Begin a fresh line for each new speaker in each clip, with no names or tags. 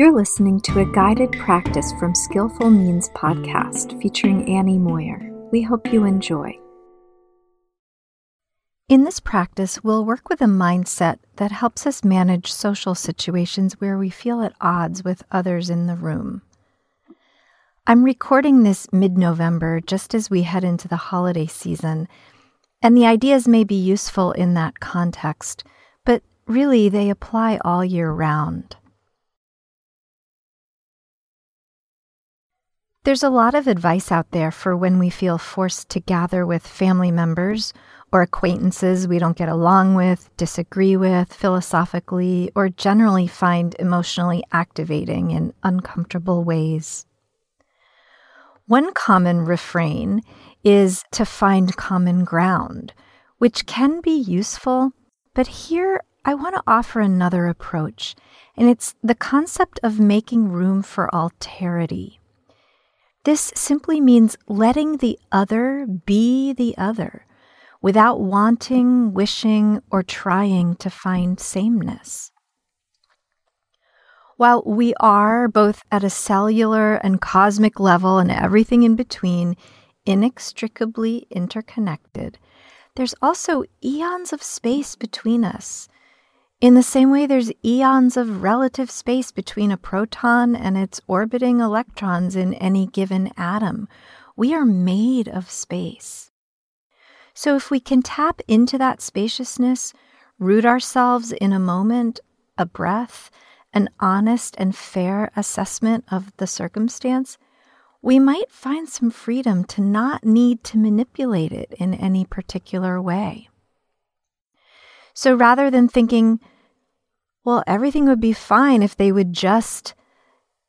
You're listening to a guided practice from Skillful Means podcast featuring Annie Moyer. We hope you enjoy. In this practice, we'll work with a mindset that helps us manage social situations where we feel at odds with others in the room. I'm recording this mid November just as we head into the holiday season, and the ideas may be useful in that context, but really they apply all year round. There's a lot of advice out there for when we feel forced to gather with family members or acquaintances we don't get along with, disagree with philosophically, or generally find emotionally activating in uncomfortable ways. One common refrain is to find common ground, which can be useful, but here I want to offer another approach, and it's the concept of making room for alterity. This simply means letting the other be the other without wanting, wishing, or trying to find sameness. While we are, both at a cellular and cosmic level and everything in between, inextricably interconnected, there's also eons of space between us in the same way, there's eons of relative space between a proton and its orbiting electrons in any given atom. We are made of space. So, if we can tap into that spaciousness, root ourselves in a moment, a breath, an honest and fair assessment of the circumstance, we might find some freedom to not need to manipulate it in any particular way. So rather than thinking, well, everything would be fine if they would just,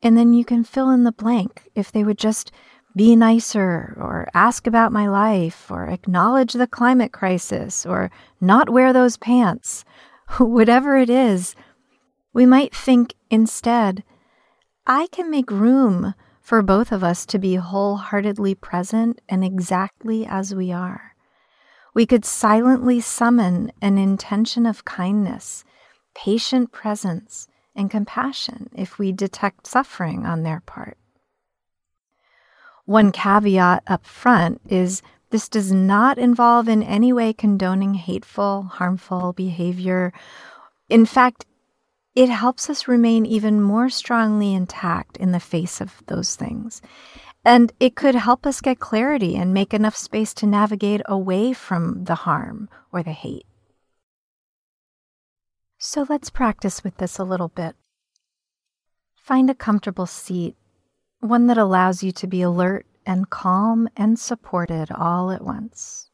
and then you can fill in the blank, if they would just be nicer or ask about my life or acknowledge the climate crisis or not wear those pants, whatever it is, we might think instead, I can make room for both of us to be wholeheartedly present and exactly as we are. We could silently summon an intention of kindness patient presence and compassion if we detect suffering on their part. One caveat up front is this does not involve in any way condoning hateful, harmful behavior. In fact, it helps us remain even more strongly intact in the face of those things. And it could help us get clarity and make enough space to navigate away from the harm or the hate. So let's practice with this a little bit. Find a comfortable seat, one that allows you to be alert and calm and supported all at once.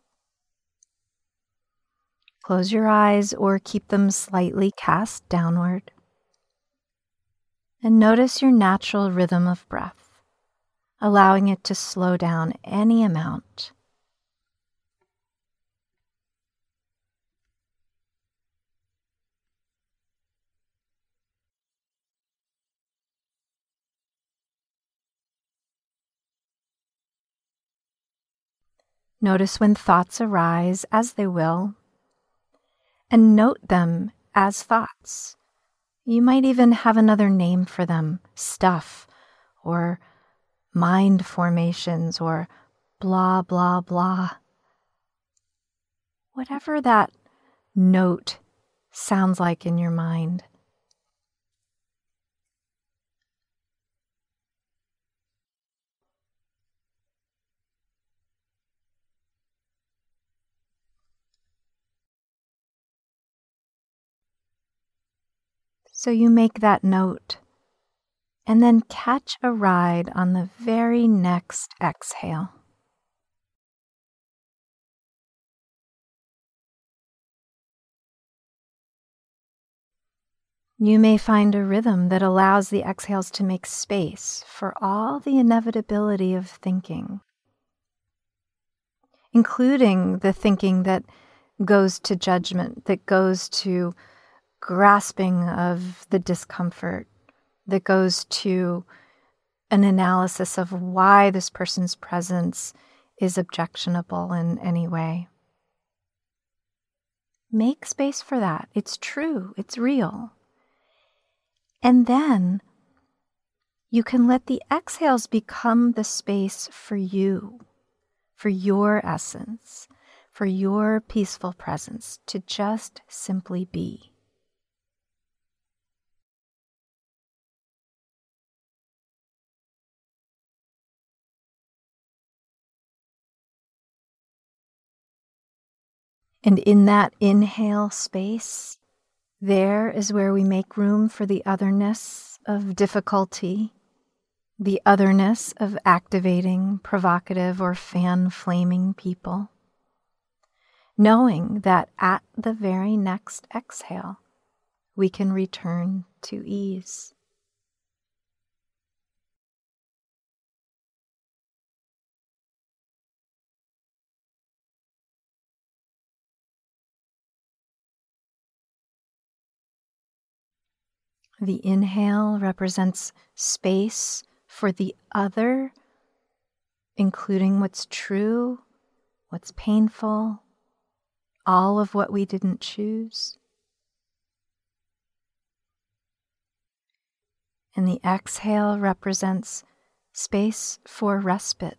Close your eyes or keep them slightly cast downward. And notice your natural rhythm of breath, allowing it to slow down any amount Notice when thoughts arise, as they will, and note them as thoughts. You might even have another name for them stuff, or mind formations, or blah, blah, blah. Whatever that note sounds like in your mind. So you make that note and then catch a ride on the very next exhale. You may find a rhythm that allows the exhales to make space for all the inevitability of thinking, including the thinking that goes to judgment, that goes to grasping of the discomfort that goes to an analysis of why this person's presence is objectionable in any way. Make space for that. It's true, it's real. And then you can let the exhales become the space for you, for your essence, for your peaceful presence to just simply be. And in that inhale space, there is where we make room for the otherness of difficulty, the otherness of activating, provocative, or fan flaming people. Knowing that at the very next exhale, we can return to ease. The inhale represents space for the other, including what's true, what's painful, all of what we didn't choose. And the exhale represents space for respite.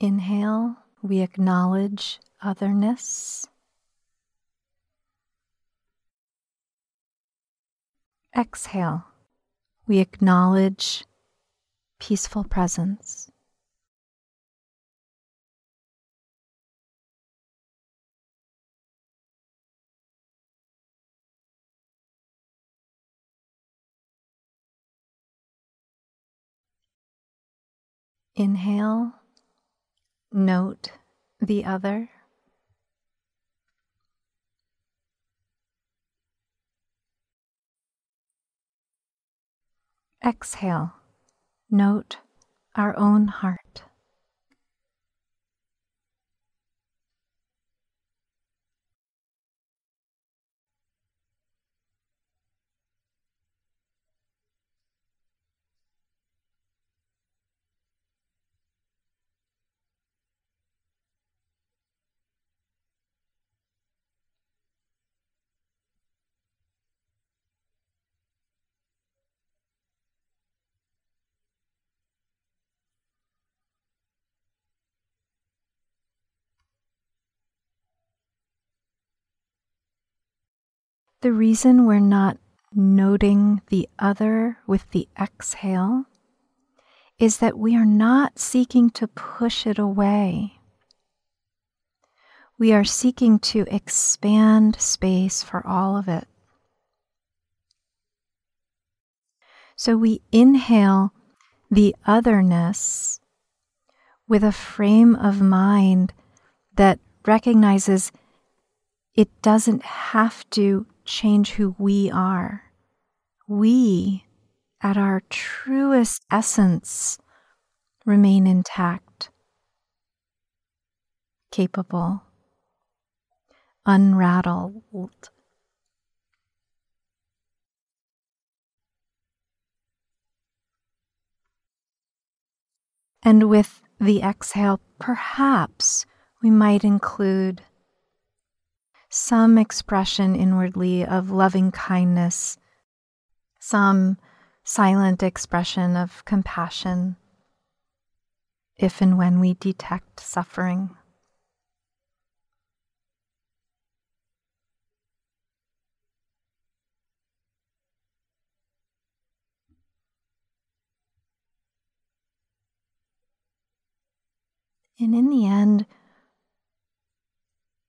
Inhale, we acknowledge otherness. Exhale, we acknowledge peaceful presence. Inhale, Note the other. Exhale. Note our own heart. The reason we're not noting the other with the exhale is that we are not seeking to push it away. We are seeking to expand space for all of it. So we inhale the otherness with a frame of mind that recognizes it doesn't have to change who we are. We, at our truest essence, remain intact, capable, unrattled. And with the exhale, perhaps we might include some expression inwardly of loving kindness, some silent expression of compassion, if and when we detect suffering. And in the end,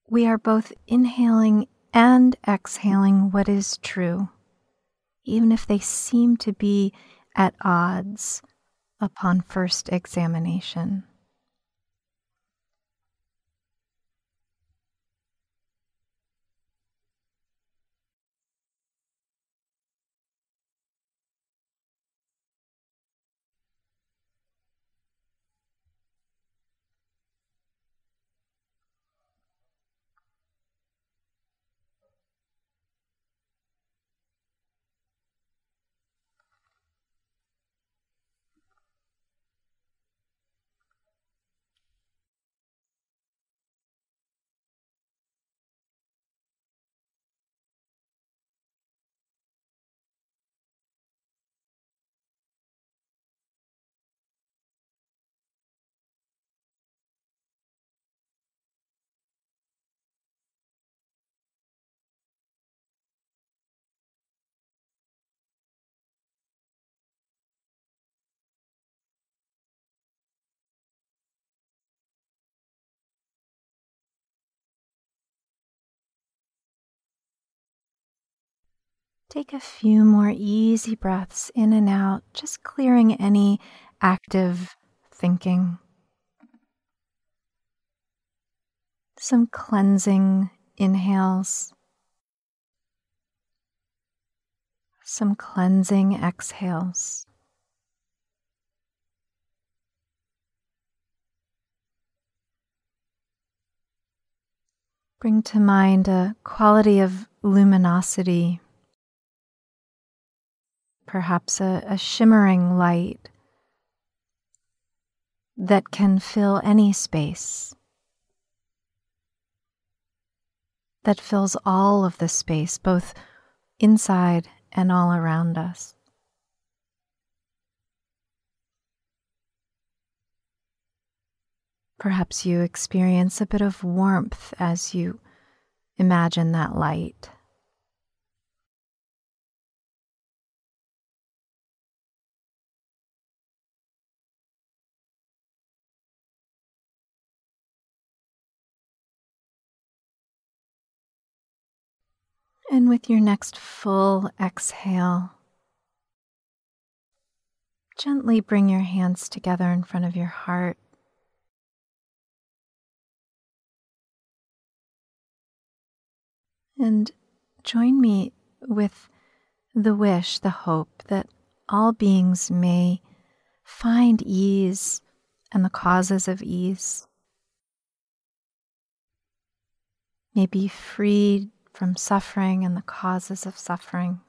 we are both inhaling and exhaling what is true, even if they seem to be at odds upon first examination. Take a few more easy breaths in and out, just clearing any active thinking. Some cleansing inhales, some cleansing exhales. Bring to mind a quality of luminosity, perhaps a, a, shimmering light that can fill any space, that fills all of the space, both inside and all around us. Perhaps you experience a bit of warmth as you imagine that light. And with your next full exhale, gently bring your hands together in front of your heart. And join me with the wish, the hope that all beings may find ease and the causes of ease, may be freed from suffering and the causes of suffering.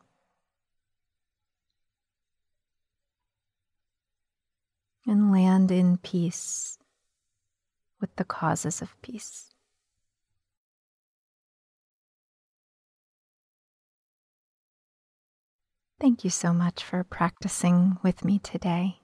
And land in peace with the causes of peace. Thank you so much for practicing with me today.